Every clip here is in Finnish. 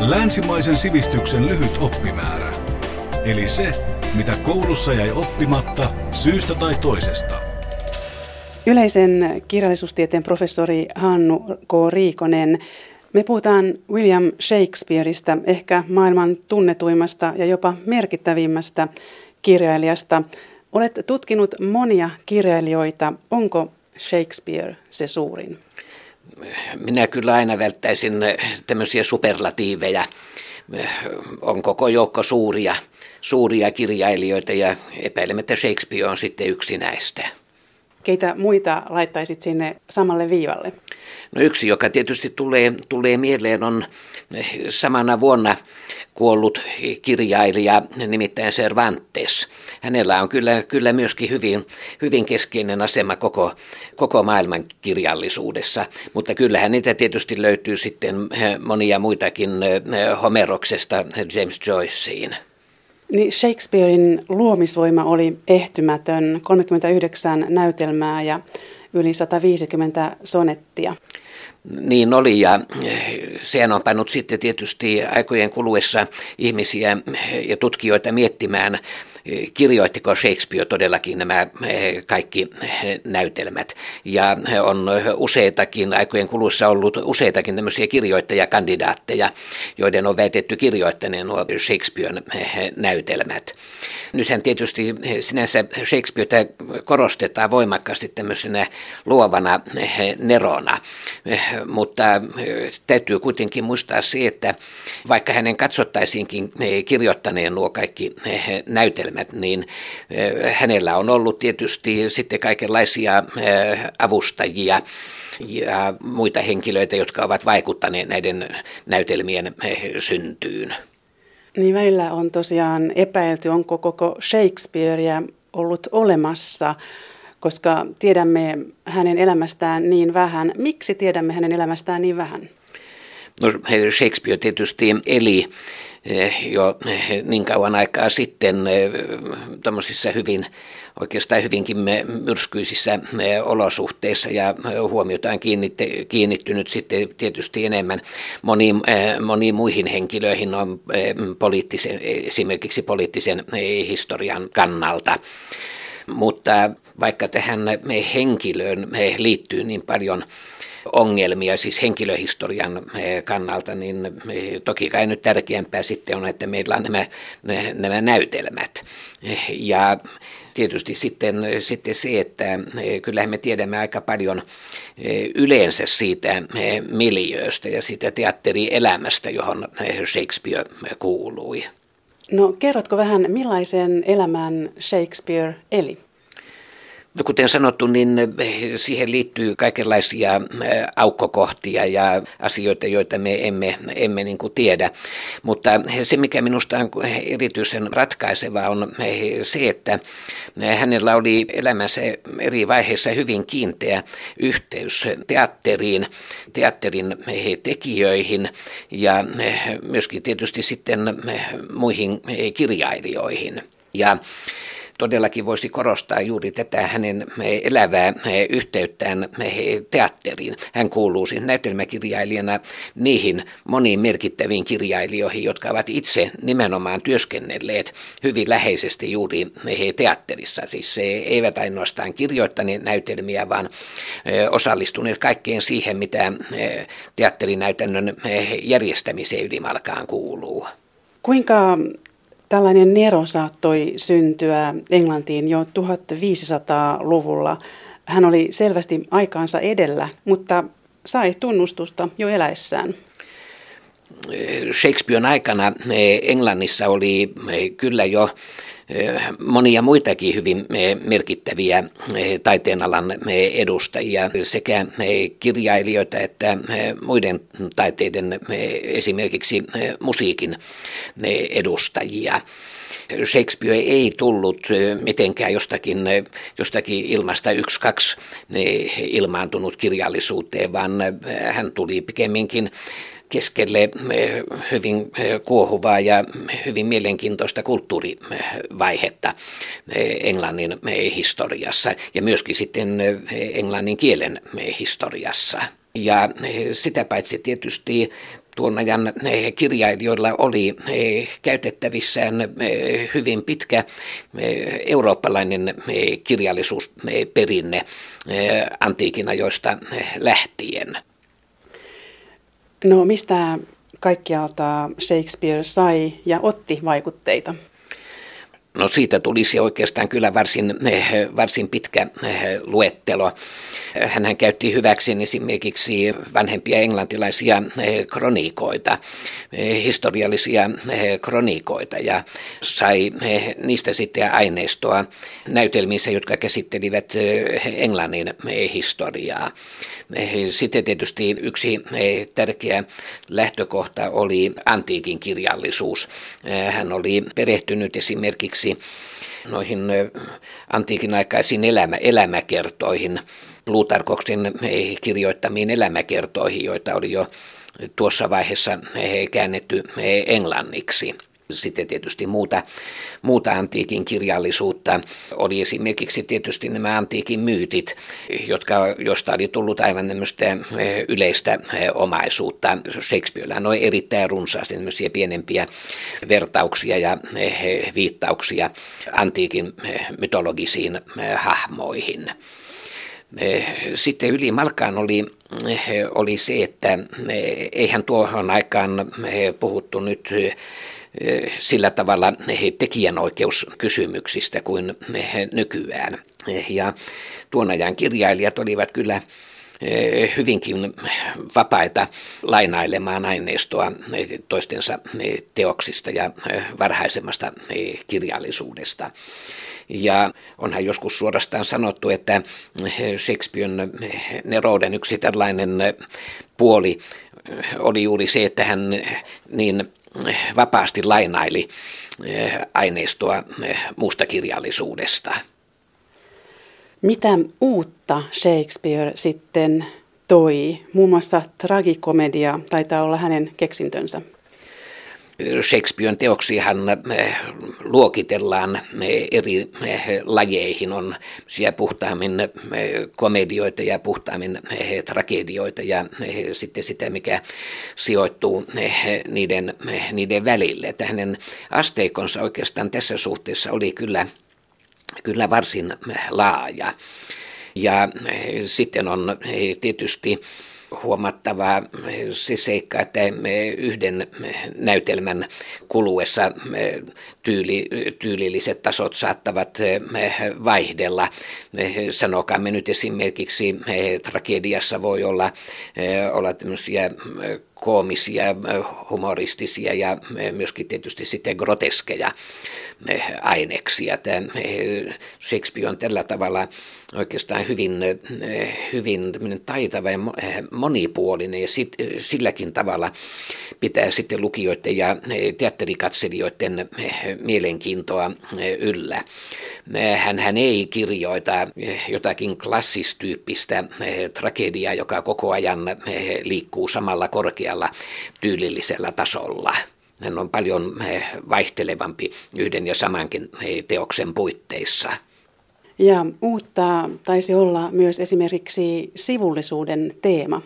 Länsimaisen sivistyksen lyhyt oppimäärä. Eli se, mitä koulussa jäi oppimatta syystä tai toisesta. Yleisen kirjallisuustieteen professori Hannu K. Riikonen. Me puhutaan William Shakespeareista, ehkä maailman tunnetuimmasta ja jopa merkittävimmästä kirjailijasta. Olet tutkinut monia kirjailijoita. Onko Shakespeare se suurin? Minä kyllä aina välttäisin tämmöisiä superlatiiveja. On koko joukko suuria, suuria kirjailijoita ja epäilemättä Shakespeare on sitten yksi näistä. Keitä muita laittaisit sinne samalle viivalle? No yksi, joka tietysti tulee, tulee mieleen, on samana vuonna kuollut kirjailija, nimittäin Cervantes. Hänellä on kyllä, kyllä myöskin hyvin, hyvin keskeinen asema koko, koko maailman kirjallisuudessa, mutta kyllähän niitä tietysti löytyy sitten monia muitakin Homeroksesta James Joyceen. Niin Shakespearein luomisvoima oli ehtymätön, 39 näytelmää ja yli 150 sonettia. Niin oli ja sehän on pannut sitten tietysti aikojen kuluessa ihmisiä ja tutkijoita miettimään kirjoittiko Shakespeare todellakin nämä eh, kaikki eh, näytelmät. Ja on useitakin, aikojen kulussa ollut useitakin tämmöisiä kirjoittajakandidaatteja, joiden on väitetty kirjoittaneen nuo Shakespearen eh, näytelmät. Nythän tietysti sinänsä Shakespearea korostetaan voimakkaasti tämmöisenä luovana nerona, mutta täytyy kuitenkin muistaa se, että vaikka hänen katsottaisiinkin kirjoittaneen nuo kaikki näytelmät, järjestelmät, niin eh, hänellä on ollut tietysti sitten kaikenlaisia eh, avustajia ja muita henkilöitä, jotka ovat vaikuttaneet näiden näytelmien eh, syntyyn. Niin välillä on tosiaan epäilty, onko koko Shakespearea ollut olemassa, koska tiedämme hänen elämästään niin vähän. Miksi tiedämme hänen elämästään niin vähän? No, Shakespeare tietysti eli Eh, jo eh, niin kauan aikaa sitten eh, tämmöisissä hyvin, oikeastaan hyvinkin myrskyisissä olosuhteissa ja huomiota on kiinnittynyt sitten tietysti enemmän moniin, moniin muihin henkilöihin on poliittisen, esimerkiksi poliittisen historian kannalta. Mutta vaikka tähän henkilöön liittyy niin paljon ongelmia siis henkilöhistorian eh, kannalta, niin eh, toki kai nyt tärkeämpää sitten on, että meillä on nämä, nämä näytelmät. Eh, ja tietysti sitten, sitten se, että kyllähän me tiedämme aika paljon yleensä siitä miljööstä ja siitä teatterielämästä, johon Shakespeare kuului. No kerrotko vähän, millaisen elämän Shakespeare eli? No kuten sanottu, niin eh, siihen liittyy kaikenlaisia eh, aukkokohtia ja asioita, joita me emme, emme niin kuin tiedä. Mutta se, mikä minusta on erityisen ratkaiseva, on eh, se, että hänellä oli elämänsä eri vaiheissa hyvin kiinteä yhteys teatteriin, teatterin tekijöihin ja myöskin tietysti sitten muihin kirjailijoihin. Ja todellakin voisi korostaa juuri tätä hänen elävää yhteyttään teatteriin. Hän kuuluu siis näytelmäkirjailijana niihin moniin merkittäviin kirjailijoihin, jotka ovat itse nimenomaan työskennelleet hyvin läheisesti juuri teatterissa. Siis eivät ainoastaan kirjoittaneet näytelmiä, vaan osallistuneet kaikkeen siihen, mitä teatterinäytännön järjestämiseen ylimalkaan kuuluu. Kuinka Tällainen Nero saattoi syntyä Englantiin jo 1500-luvulla. Hän oli selvästi aikaansa edellä, mutta sai tunnustusta jo eläessään. Shakespearen aikana eh, Englannissa oli eh, kyllä jo monia muitakin hyvin merkittäviä taiteenalan edustajia, sekä kirjailijoita että muiden taiteiden, esimerkiksi musiikin edustajia. Shakespeare ei tullut mitenkään jostakin, jostakin ilmasta yksi, kaksi ilmaantunut kirjallisuuteen, vaan hän tuli pikemminkin keskelle eh, hyvin eh, kuohuvaa ja hyvin mielenkiintoista kulttuurivaihetta eh, Englannin historiassa ja myöskin sitten englannin kielen historiassa. Ja sitä paitsi tietysti tuon ajan kirjailijoilla oli käytettävissään hyvin pitkä eurooppalainen kirjallisuusperinne antiikin ajoista lähtien. No mistä kaikkialta Shakespeare sai ja otti vaikutteita? No siitä tulisi oikeastaan kyllä varsin, eh, varsin pitkä eh, luettelo. Hän käytti hyväksi esimerkiksi vanhempia englantilaisia eh, kronikoita, historiallisia kronikoita ja sai niistä sitten aineistoa näytelmiinsä, jotka käsittelivät Englannin historiaa. Sitten tietysti yksi tärkeä lähtökohta oli antiikin kirjallisuus. Hän oli perehtynyt esimerkiksi noihin antiikin aikaisiin elämä, elämäkertoihin, Plutarkoksin kirjoittamiin elämäkertoihin, joita oli jo tuossa vaiheessa käännetty englanniksi. Sitten tietysti muuta, muuta antiikin kirjallisuutta oli esimerkiksi tietysti nämä antiikin myytit, jotka, josta oli tullut aivan tämmöistä eh, yleistä eh, omaisuutta. Shakespearella on erittäin runsaasti tämmöisiä pienempiä vertauksia ja eh, viittauksia antiikin mytologisiin hahmoihin. Sitten yli malkaan oli, oli se, että eihän tuohon aikaan puhuttu nyt sillä tavalla tekijänoikeuskysymyksistä kuin nykyään. Ja tuon ajan kirjailijat olivat kyllä eh, hyvinkin vapaita lainailemaan aineistoa toistensa teoksista ja eh, varhaisemmasta eh, kirjallisuudesta. Ja onhan joskus suorastaan sanottu, että Shakespearen nerouden yksi tällainen puoli oli juuri se, että hän niin vapaasti lainaili eh, aineistoa eh, muusta kirjallisuudesta. Mitä uutta Shakespeare sitten toi? Muun muassa tragikomedia taitaa olla hänen keksintönsä. Shakespearen teoksiahan eh, luokitellaan eh, eri eh, lajeihin. On puhtaammin komedioita ja puhtaammin tragedioita ja sitten sitä, mikä sijoittuu niiden, niiden välille. Että hänen asteikonsa oikeastaan tässä suhteessa oli kyllä, kyllä varsin laaja. Ja sitten on tietysti huomattava se seikka, että yhden näytelmän kuluessa tyyli, tyylilliset tasot saattavat vaihdella. Sanokaamme nyt esimerkiksi tragediassa voi olla, olla tämmöisiä koomisia, humoristisia ja myöskin tietysti sitten groteskeja aineksia. Tämä Shakespeare on tällä tavalla oikeastaan hyvin, hyvin taitava ja monipuolinen ja sit, silläkin tavalla pitää sitten lukijoiden ja teatterikatselijoiden mielenkiintoa yllä. Hän, hän ei kirjoita jotakin klassistyyppistä tragediaa, joka koko ajan liikkuu samalla korkealla tyylillisellä tasolla. Hän on paljon vaihtelevampi yhden ja samankin teoksen puitteissa. Ja uutta taisi olla myös esimerkiksi sivullisuuden teema.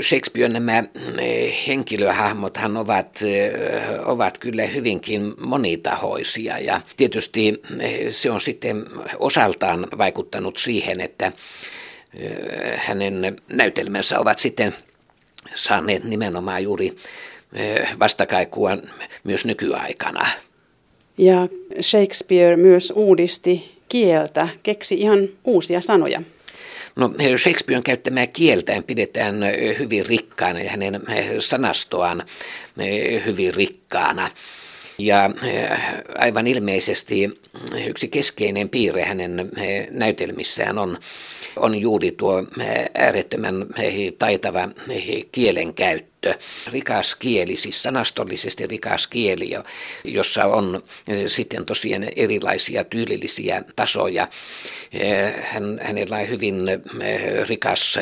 Shakespeare nämä henkilöhahmothan ovat, ovat kyllä hyvinkin monitahoisia ja tietysti se on sitten osaltaan vaikuttanut siihen, että hänen näytelmänsä ovat sitten saaneet nimenomaan juuri vastakaikua myös nykyaikana. Ja Shakespeare myös uudisti kieltä, keksi ihan uusia sanoja. No Shakespearen käyttämää kieltään pidetään hyvin rikkaana ja hänen sanastoaan hyvin rikkaana. Ja aivan ilmeisesti yksi keskeinen piirre hänen näytelmissään on, on juuri tuo äärettömän taitava kielenkäyttö rikas kieli, siis sanastollisesti rikas kieli, jossa on sitten tosiaan erilaisia tyylillisiä tasoja. Hän, hänellä on hyvin rikas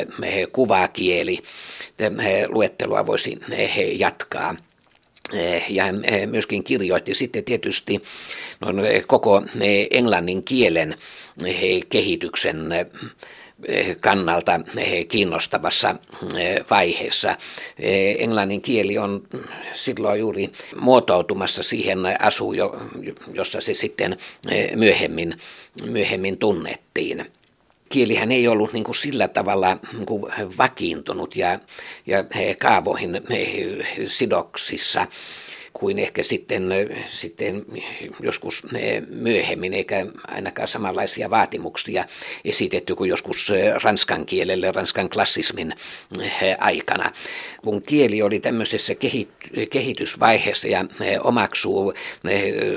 kuvakieli. Luettelua voisi jatkaa. Ja hän myöskin kirjoitti sitten tietysti koko englannin kielen kehityksen kannalta kiinnostavassa vaiheessa. Englannin kieli on silloin juuri muotoutumassa siihen asuun, jossa se sitten myöhemmin, myöhemmin tunnettiin kielihän ei ollut niin kuin sillä tavalla niin kuin vakiintunut ja, ja kaavoihin sidoksissa kuin ehkä sitten, sitten joskus myöhemmin, eikä ainakaan samanlaisia vaatimuksia esitetty kuin joskus ranskan kielelle, ranskan klassismin aikana. Kun kieli oli tämmöisessä kehitysvaiheessa ja omaksuu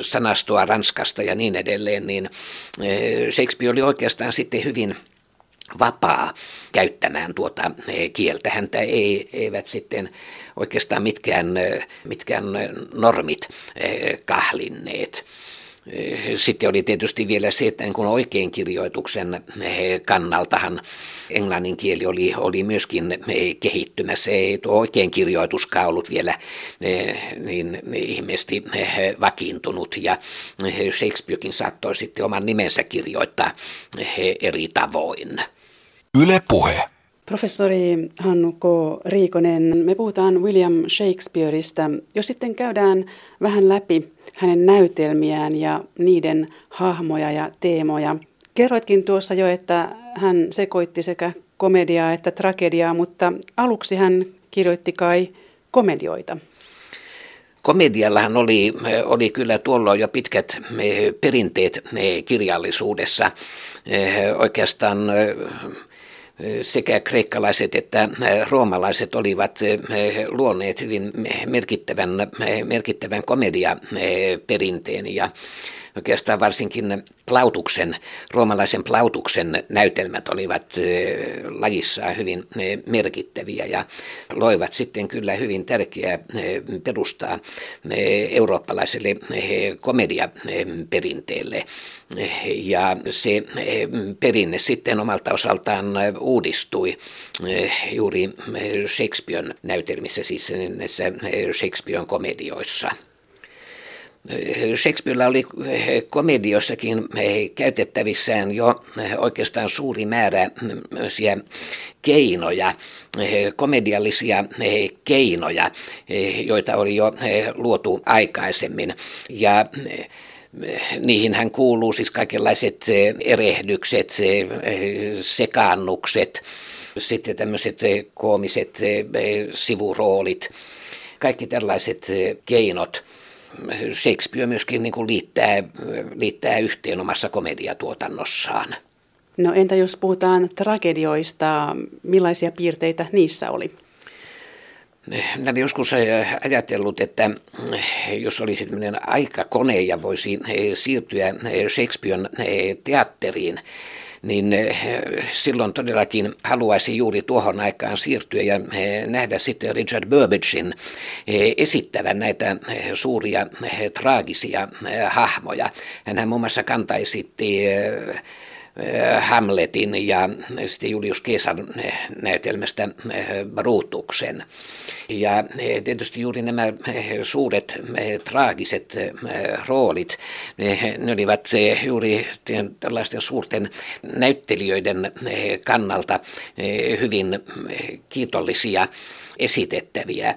sanastoa ranskasta ja niin edelleen, niin Shakespeare oli oikeastaan sitten hyvin vapaa käyttämään tuota kieltä. Häntä ei, eivät sitten oikeastaan mitkään, mitkään normit kahlinneet. Sitten oli tietysti vielä se, että kun oikein kirjoituksen kannaltahan englannin kieli oli, oli myöskin kehittymässä. Ei tuo oikein kirjoituskaan ollut vielä niin ihmeesti vakiintunut ja Shakespearekin saattoi sitten oman nimensä kirjoittaa eri tavoin. Yle Puhe. Professori Hannu K. Riikonen, me puhutaan William Shakespeareista. Jos sitten käydään vähän läpi hänen näytelmiään ja niiden hahmoja ja teemoja. Kerroitkin tuossa jo, että hän sekoitti sekä komediaa että tragediaa, mutta aluksi hän kirjoitti kai komedioita. Komediallahan oli, oli kyllä tuolloin jo pitkät perinteet kirjallisuudessa. Oikeastaan sekä kreikkalaiset että roomalaiset olivat luoneet hyvin merkittävän, merkittävän komediaperinteen. Ja oikeastaan varsinkin Plautuksen, roomalaisen Plautuksen näytelmät olivat lajissaan hyvin merkittäviä ja loivat sitten kyllä hyvin tärkeää perustaa eurooppalaiselle komediaperinteelle. Ja se perinne sitten omalta osaltaan uudistui juuri Shakespearen näytelmissä, siis näissä Shakespearen komedioissa. Shakespearella oli komediossakin käytettävissään jo oikeastaan suuri määrä keinoja, komediallisia keinoja, joita oli jo luotu aikaisemmin. Ja niihin hän kuuluu siis kaikenlaiset erehdykset, sekaannukset, sitten tämmöiset koomiset sivuroolit, kaikki tällaiset keinot – Shakespeare myöskin niin kuin liittää, liittää yhteen omassa komediatuotannossaan. No entä jos puhutaan tragedioista, millaisia piirteitä niissä oli? Minä olen joskus ajatellut, että jos olisi tämmöinen aikakone ja voisi siirtyä Shakespearen teatteriin, niin eh, silloin todellakin haluaisi juuri tuohon aikaan siirtyä ja eh, nähdä sitten Richard Burbagein eh, esittävän näitä suuria traagisia hahmoja. Hän muun muassa kantaisi Hamletin ja sitten Julius Caesar näytelmästä Brutuksen. Ja tietysti juuri nämä suuret traagiset roolit, ne olivat juuri tällaisten suurten näyttelijöiden kannalta hyvin kiitollisia esitettäviä.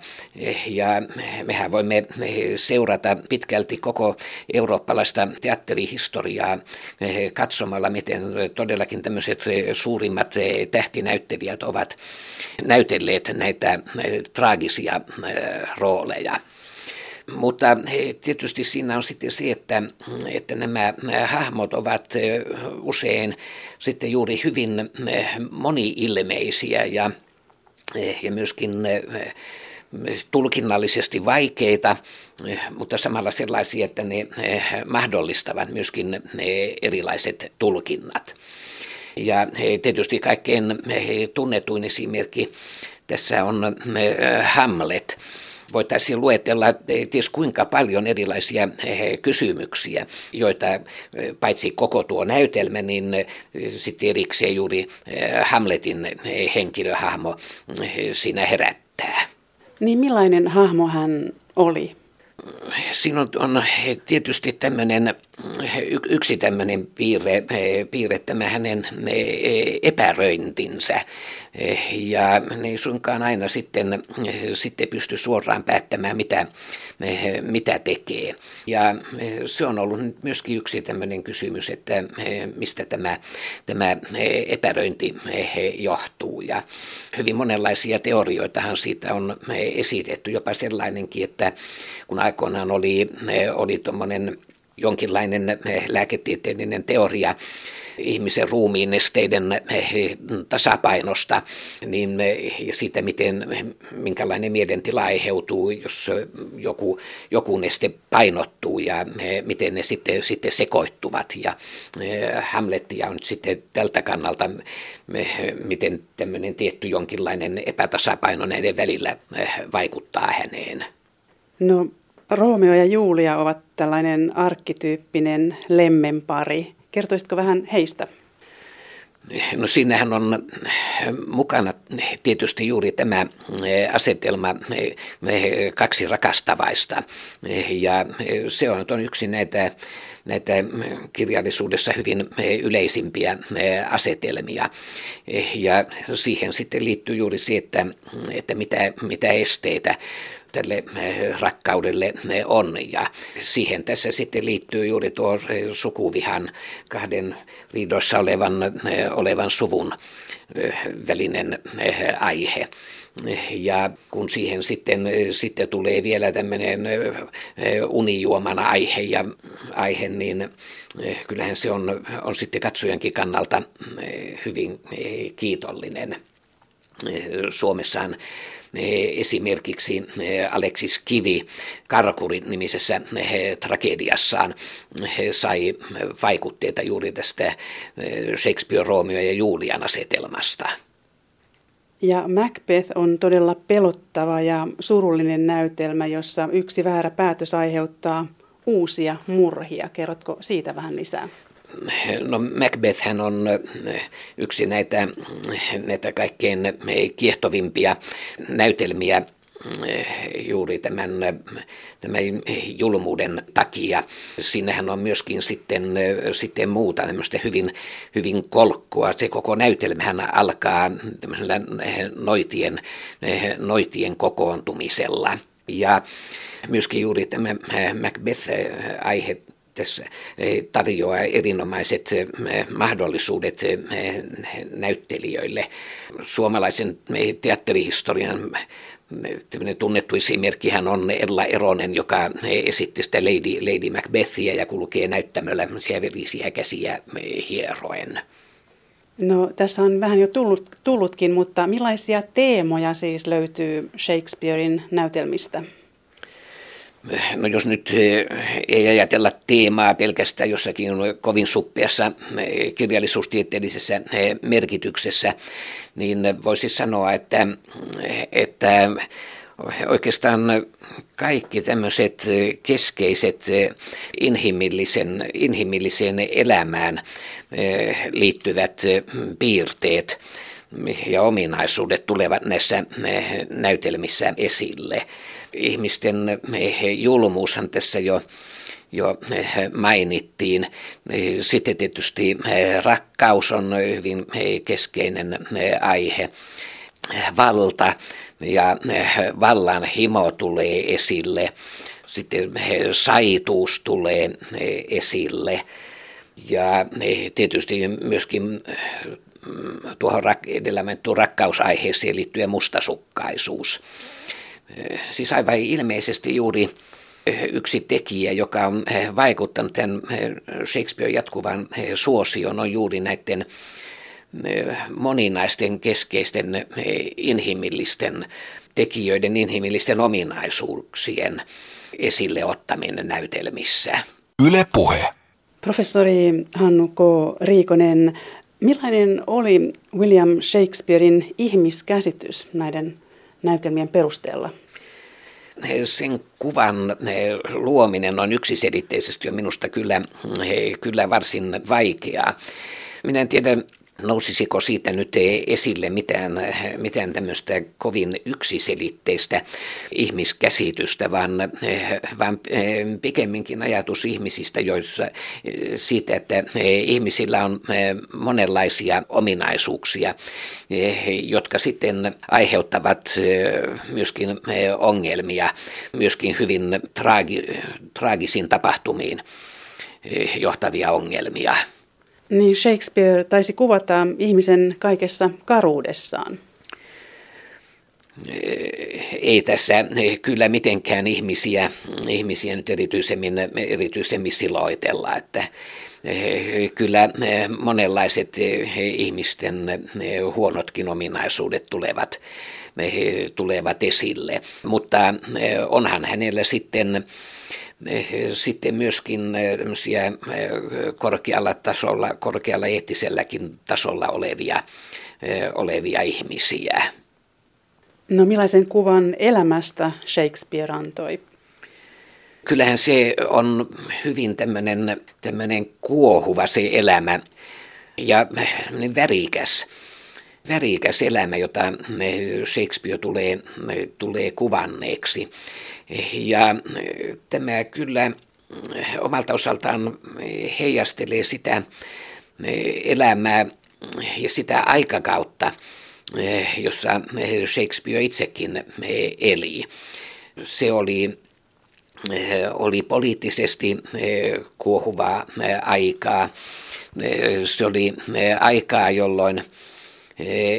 Ja mehän voimme seurata pitkälti koko eurooppalaista teatterihistoriaa katsomalla, miten todellakin tämmöiset suurimmat tähtinäyttelijät ovat näytelleet näitä traagisia rooleja. Mutta tietysti siinä on sitten se, että, että nämä hahmot ovat usein sitten juuri hyvin moniilmeisiä ja ja myöskin tulkinnallisesti vaikeita, mutta samalla sellaisia, että ne mahdollistavat myöskin erilaiset tulkinnat. Ja tietysti kaikkein tunnetuin esimerkki tässä on Hamlet, voitaisiin luetella ties kuinka paljon erilaisia kysymyksiä, joita paitsi koko tuo näytelmä, niin sitten erikseen juuri Hamletin henkilöhahmo siinä herättää. Niin millainen hahmo hän oli? siinä on, on tietysti tämmöinen, yksi tämmöinen piirre, piirre tämä hänen epäröintinsä. Ja ne ei suinkaan aina sitten, sitten pysty suoraan päättämään, mitä, mitä tekee. Ja se on ollut myöskin yksi tämmöinen kysymys, että mistä tämä, tämä epäröinti johtuu. Ja hyvin monenlaisia teorioitahan siitä on esitetty, jopa sellainenkin, että kun aikoinaan oli, oli tuommoinen jonkinlainen lääketieteellinen teoria, ihmisen ruumiin nesteiden eh, tasapainosta niin, eh, siitä, miten, minkälainen mielentila aiheutuu, jos joku, joku neste painottuu ja eh, miten ne sitten, sitten sekoittuvat. Ja Hamletia on sitten tältä kannalta, miten tämmöinen tietty jonkinlainen epätasapaino näiden välillä vaikuttaa häneen. No Romeo ja Julia ovat tällainen arkkityyppinen lemmenpari. Kertoisitko vähän heistä? No siinähän on mukana tietysti juuri tämä asetelma kaksi rakastavaista. Ja se on, on yksi näitä, näitä kirjallisuudessa hyvin yleisimpiä asetelmia. Ja siihen sitten liittyy juuri se, että, että mitä, mitä esteitä tälle eh, rakkaudelle eh, on. Ja siihen tässä sitten liittyy juuri tuo eh, sukuvihan kahden liidossa olevan, olevan suvun välinen aihe. Ja kun siihen sitten, sitten tulee vielä tämmöinen unijuomana aihe ja aihe, niin kyllähän se on, on sitten katsojankin kannalta hyvin kiitollinen. Suomessaan esimerkiksi Aleksis Kivi Karkurin nimisessä tragediassaan sai vaikutteita juuri tästä Shakespeare Romeo ja Julian asetelmasta. Ja Macbeth on todella pelottava ja surullinen näytelmä, jossa yksi väärä päätös aiheuttaa uusia murhia. Kerrotko siitä vähän lisää? No Macbeth on eh, yksi näitä, näitä kaikkein kiehtovimpia näytelmiä eh, juuri tämän, tämän julmuuden takia. Siinähän on myöskin sitten, sitten muuta tämmöistä hyvin, hyvin kolkkoa. Se koko näytelmähän alkaa tämmöisellä noitien, noitien kokoontumisella. Ja myöskin juuri tämä Macbeth-aihe tässä tarjoaa erinomaiset mahdollisuudet näyttelijöille. Suomalaisen teatterihistorian tunnettu esimerkkihän on Ella Eronen, joka esitti sitä Lady, Lady Macbethia ja kulkee näyttämöllä verisiä käsiä hieroen. No tässä on vähän jo tullut, tullutkin, mutta millaisia teemoja siis löytyy Shakespearein näytelmistä? No jos nyt eh, ei ajatella teemaa pelkästään jossakin kovin suppeassa eh, kirjallisuustieteellisessä eh, merkityksessä, niin voisi sanoa, että, että oikeastaan kaikki tämmöiset keskeiset inhimillisen, inhimilliseen elämään liittyvät piirteet ja ominaisuudet tulevat näissä näytelmissä esille ihmisten julmuushan tässä jo jo mainittiin. Sitten tietysti rakkaus on hyvin keskeinen aihe. Valta ja vallan himo tulee esille. Sitten saituus tulee esille. Ja tietysti myöskin tuohon edellä rakkausaiheeseen liittyen mustasukkaisuus. Eh, siis aivan ilmeisesti juuri eh, yksi tekijä, joka on eh, vaikuttanut tämän Shakespeare jatkuvan suosioon, on juuri näiden moninaisten keskeisten inhimillisten tekijöiden, inhimillisten ominaisuuksien esille ottaminen näytelmissä. Yle Puhe. Professori Hannu K. Riikonen, millainen oli William Shakespearein ihmiskäsitys näiden näytelmien perusteella? Sen kuvan luominen on yksiselitteisesti jo minusta kyllä, kyllä varsin vaikeaa. Minä en tiedä, nousisiko siitä nyt esille mitään, mitään tämmöistä kovin yksiselitteistä ihmiskäsitystä, vaan, vaan pikemminkin ajatus ihmisistä, joissa siitä, että ihmisillä on monenlaisia ominaisuuksia, jotka sitten aiheuttavat myöskin ongelmia, myöskin hyvin traagi, traagisiin tapahtumiin johtavia ongelmia. Niin Shakespeare taisi kuvata ihmisen kaikessa karuudessaan. Ei tässä kyllä mitenkään ihmisiä, ihmisiä nyt erityisemmin, erityisemmin siloitella, että kyllä monenlaiset ihmisten huonotkin ominaisuudet tulevat, tulevat esille, mutta onhan hänellä sitten sitten myöskin korkealla tasolla, korkealla eettiselläkin tasolla olevia, olevia ihmisiä. No millaisen kuvan elämästä Shakespeare antoi? Kyllähän se on hyvin tämmöinen, tämmöinen kuohuva se elämä ja värikäs värikäs elämä, jota Shakespeare tulee, tulee kuvanneeksi. Ja tämä kyllä omalta osaltaan heijastelee sitä elämää ja sitä aikakautta, jossa Shakespeare itsekin eli. Se oli, oli poliittisesti kuohuvaa aikaa. Se oli aikaa, jolloin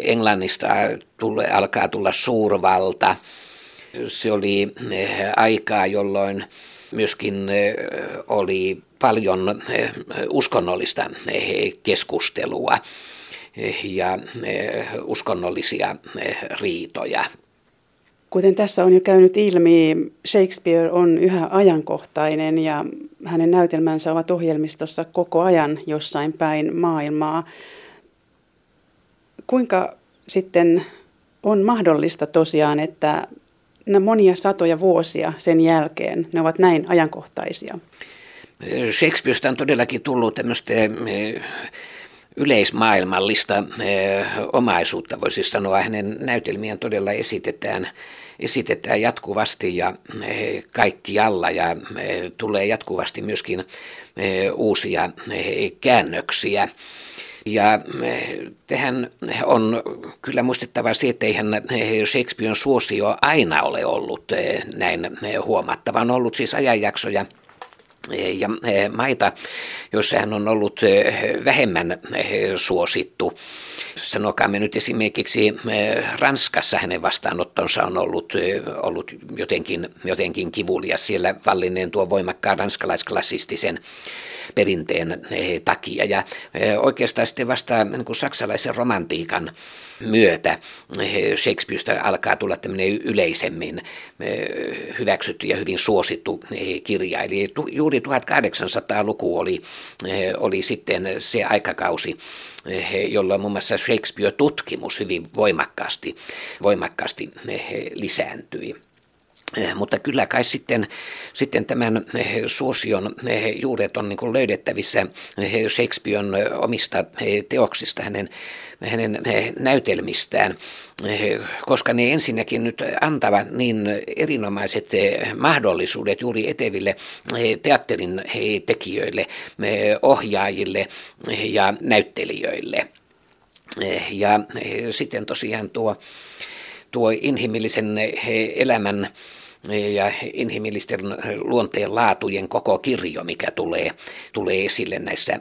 Englannista tule, alkaa tulla suurvalta. Se oli eh, aikaa, jolloin myöskin eh, oli paljon eh, uskonnollista keskustelua ja uskonnollisia riitoja. Kuten tässä on jo käynyt ilmi, Shakespeare on yhä ajankohtainen ja hänen näytelmänsä ovat ohjelmistossa koko ajan jossain päin maailmaa. Kuinka sitten on mahdollista tosiaan, että monia satoja vuosia sen jälkeen ne ovat näin ajankohtaisia? Shakespeareista on todellakin tullut tämmöistä eh, yleismaailmallista eh, omaisuutta, voisi sanoa. Hänen näytelmiään todella esitetään, esitetään jatkuvasti ja eh, kaikkialla ja tulee jatkuvasti myöskin uusia käännöksiä. Ja eh, tähän on kyllä muistettava se, että eihän eh, Shakespearen suosio aina ole ollut eh, näin huomattava. On ollut siis ajanjaksoja, ja maita, joissa hän on ollut vähemmän suosittu. Sanokaamme nyt esimerkiksi Ranskassa hänen vastaanottonsa on ollut, ollut jotenkin, jotenkin kivulia siellä vallinneen tuo voimakkaan ranskalaisklassistisen perinteen eh, takia. Ja eh, oikeastaan sitten vasta niin kuin saksalaisen romantiikan myötä eh, Shakespeareista alkaa tulla tämmöinen yleisemmin hyväksytty ja hyvin suosittu kirja. Eli juuri 1800-luku oli, oli sitten se aikakausi, jolloin muun muassa Shakespeare-tutkimus hyvin voimakkaasti, voimakkaasti lisääntyi. Eh, mutta kyllä kai sitten, sitten tämän eh, suosion eh, juuret on niin löydettävissä Shakespearen omista teoksista, hänen, hänen näytelmistään, koska ne ensinnäkin nyt antavat niin erinomaiset mahdollisuudet juuri eteville teatterin tekijöille, ohjaajille ja näyttelijöille. Ja sitten tosiaan tuo, tuo inhimillisen elämän ja inhimillisten luonteen laatujen koko kirjo, mikä tulee, tulee esille näissä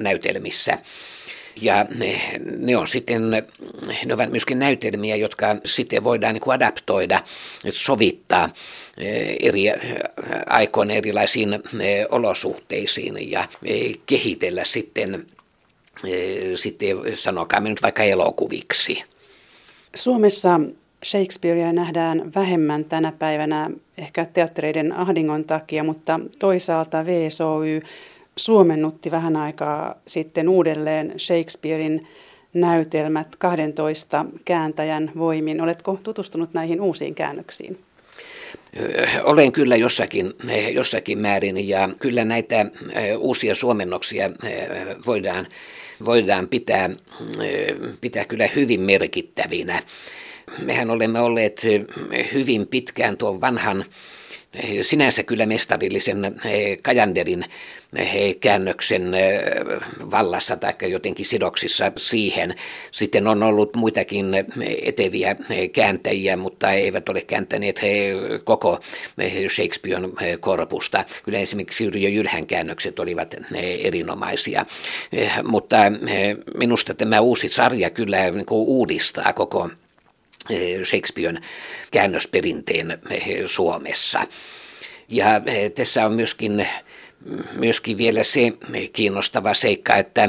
näytelmissä. Ja ne, ne on sitten, ne ovat myöskin näytelmiä, jotka sitten voidaan niin kuin adaptoida, sovittaa eri aikoina erilaisiin olosuhteisiin ja eh, kehitellä sitten, sitten sanokaamme nyt vaikka elokuviksi. Suomessa Shakespearea nähdään vähemmän tänä päivänä ehkä teattereiden ahdingon takia, mutta toisaalta VSOY suomennutti vähän aikaa sitten uudelleen Shakespearein näytelmät 12 kääntäjän voimin. Oletko tutustunut näihin uusiin käännöksiin? Olen kyllä jossakin, jossakin määrin ja kyllä näitä uusia suomennoksia voidaan voidaan pitää, pitää kyllä hyvin merkittävinä. Mehän olemme olleet hyvin pitkään tuon vanhan sinänsä kyllä mestarillisen eh, Kajanderin eh, käännöksen eh, vallassa tai jotenkin sidoksissa siihen. Sitten on ollut muitakin eteviä kääntäjiä, mutta eivät ole kääntäneet koko Shakespearen korpusta. Kyllä esimerkiksi Yrjö Jylhän käännökset olivat erinomaisia, mutta minusta tämä uusi sarja kyllä niin uudistaa koko Eh, Shakespearen käännösperinteen eh, Suomessa. Ja eh, tässä on myöskin, myöskin vielä se kiinnostava seikka, että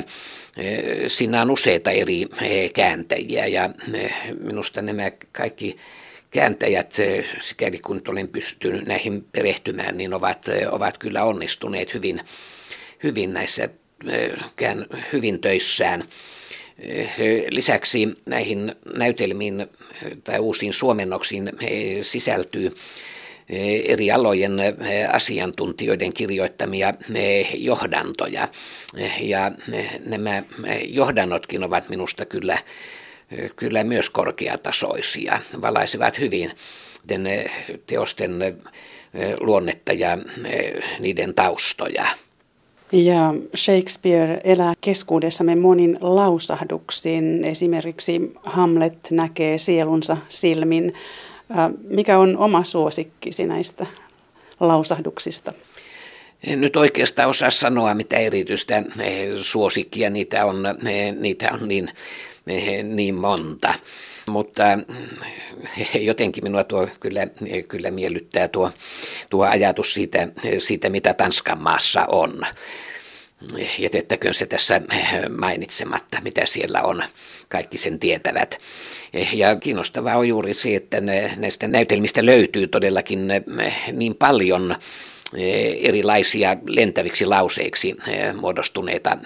siinä on useita eri kääntäjiä ja minusta nämä kaikki kääntäjät, sikäli kun olen pystynyt näihin perehtymään, niin ovat, ovat kyllä onnistuneet hyvin, hyvin näissä hyvin töissään. Lisäksi näihin näytelmiin tai uusiin suomennoksiin sisältyy eri alojen asiantuntijoiden kirjoittamia johdantoja. Ja nämä johdannotkin ovat minusta kyllä, kyllä myös korkeatasoisia, valaisivat hyvin teosten luonnetta ja niiden taustoja. Ja Shakespeare elää keskuudessamme monin lausahduksin. Esimerkiksi Hamlet näkee sielunsa silmin. Mikä on oma suosikkisi näistä lausahduksista? En nyt oikeastaan osaa sanoa, mitä erityistä suosikkia niitä on, niitä on niin, niin monta. Mutta jotenkin minua tuo kyllä, kyllä miellyttää tuo, tuo ajatus siitä, siitä, mitä Tanskan maassa on. Jätettäköön se tässä mainitsematta, mitä siellä on. Kaikki sen tietävät. Ja kiinnostavaa on juuri se, että näistä näytelmistä löytyy todellakin niin paljon erilaisia lentäviksi lauseiksi muodostuneita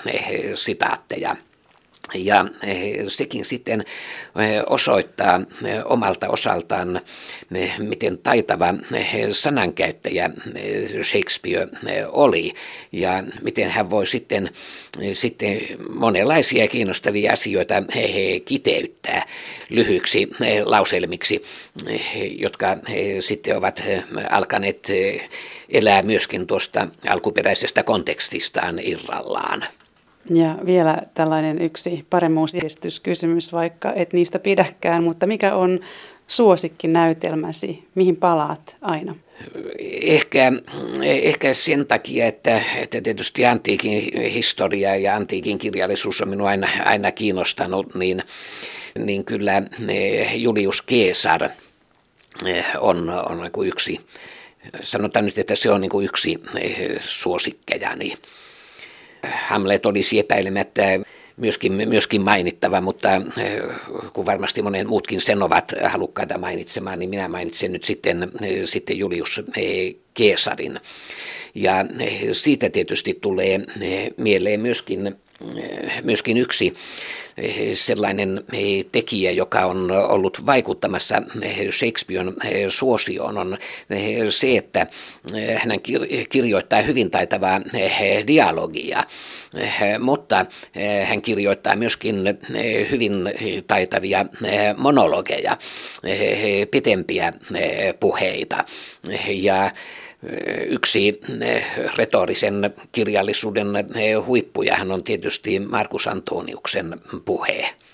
sitaatteja – ja eh, sekin sitten eh, osoittaa eh, omalta osaltaan, miten taitava sanankäyttäjä Shakespeare oli ja miten hän voi sitten, sitten monenlaisia kiinnostavia asioita kiteyttää lyhyiksi lauselmiksi, jotka sitten ovat alkaneet elää myöskin tuosta alkuperäisestä kontekstistaan irrallaan. Ja vielä tällainen yksi paremmuusjärjestyskysymys, vaikka et niistä pidäkään, mutta mikä on suosikkinäytelmäsi, mihin palaat aina? Ehkä, ehkä sen takia, että, että tietysti antiikin historia ja antiikin kirjallisuus on minua aina, aina kiinnostanut, niin, niin kyllä eh, Julius Caesar eh, on, on niin yksi, sanotaan nyt, että se on niin yksi eh, suosikkejani. Hamlet olisi epäilemättä myöskin, myöskin mainittava, mutta eh, kun varmasti monen muutkin sen ovat halukkaita mainitsemaan, niin minä mainitsen nyt sitten, eh, sitten Julius Keesarin. Eh, ja siitä tietysti tulee mieleen myöskin myöskin yksi sellainen tekijä, joka on ollut vaikuttamassa Shakespearen suosioon, on se, että hän kirjoittaa hyvin taitavaa dialogia, mutta hän kirjoittaa myöskin hyvin taitavia monologeja, pitempiä puheita. Ja Yksi retorisen kirjallisuuden eh, huippujahan on tietysti Markus Antoniuksen puhe.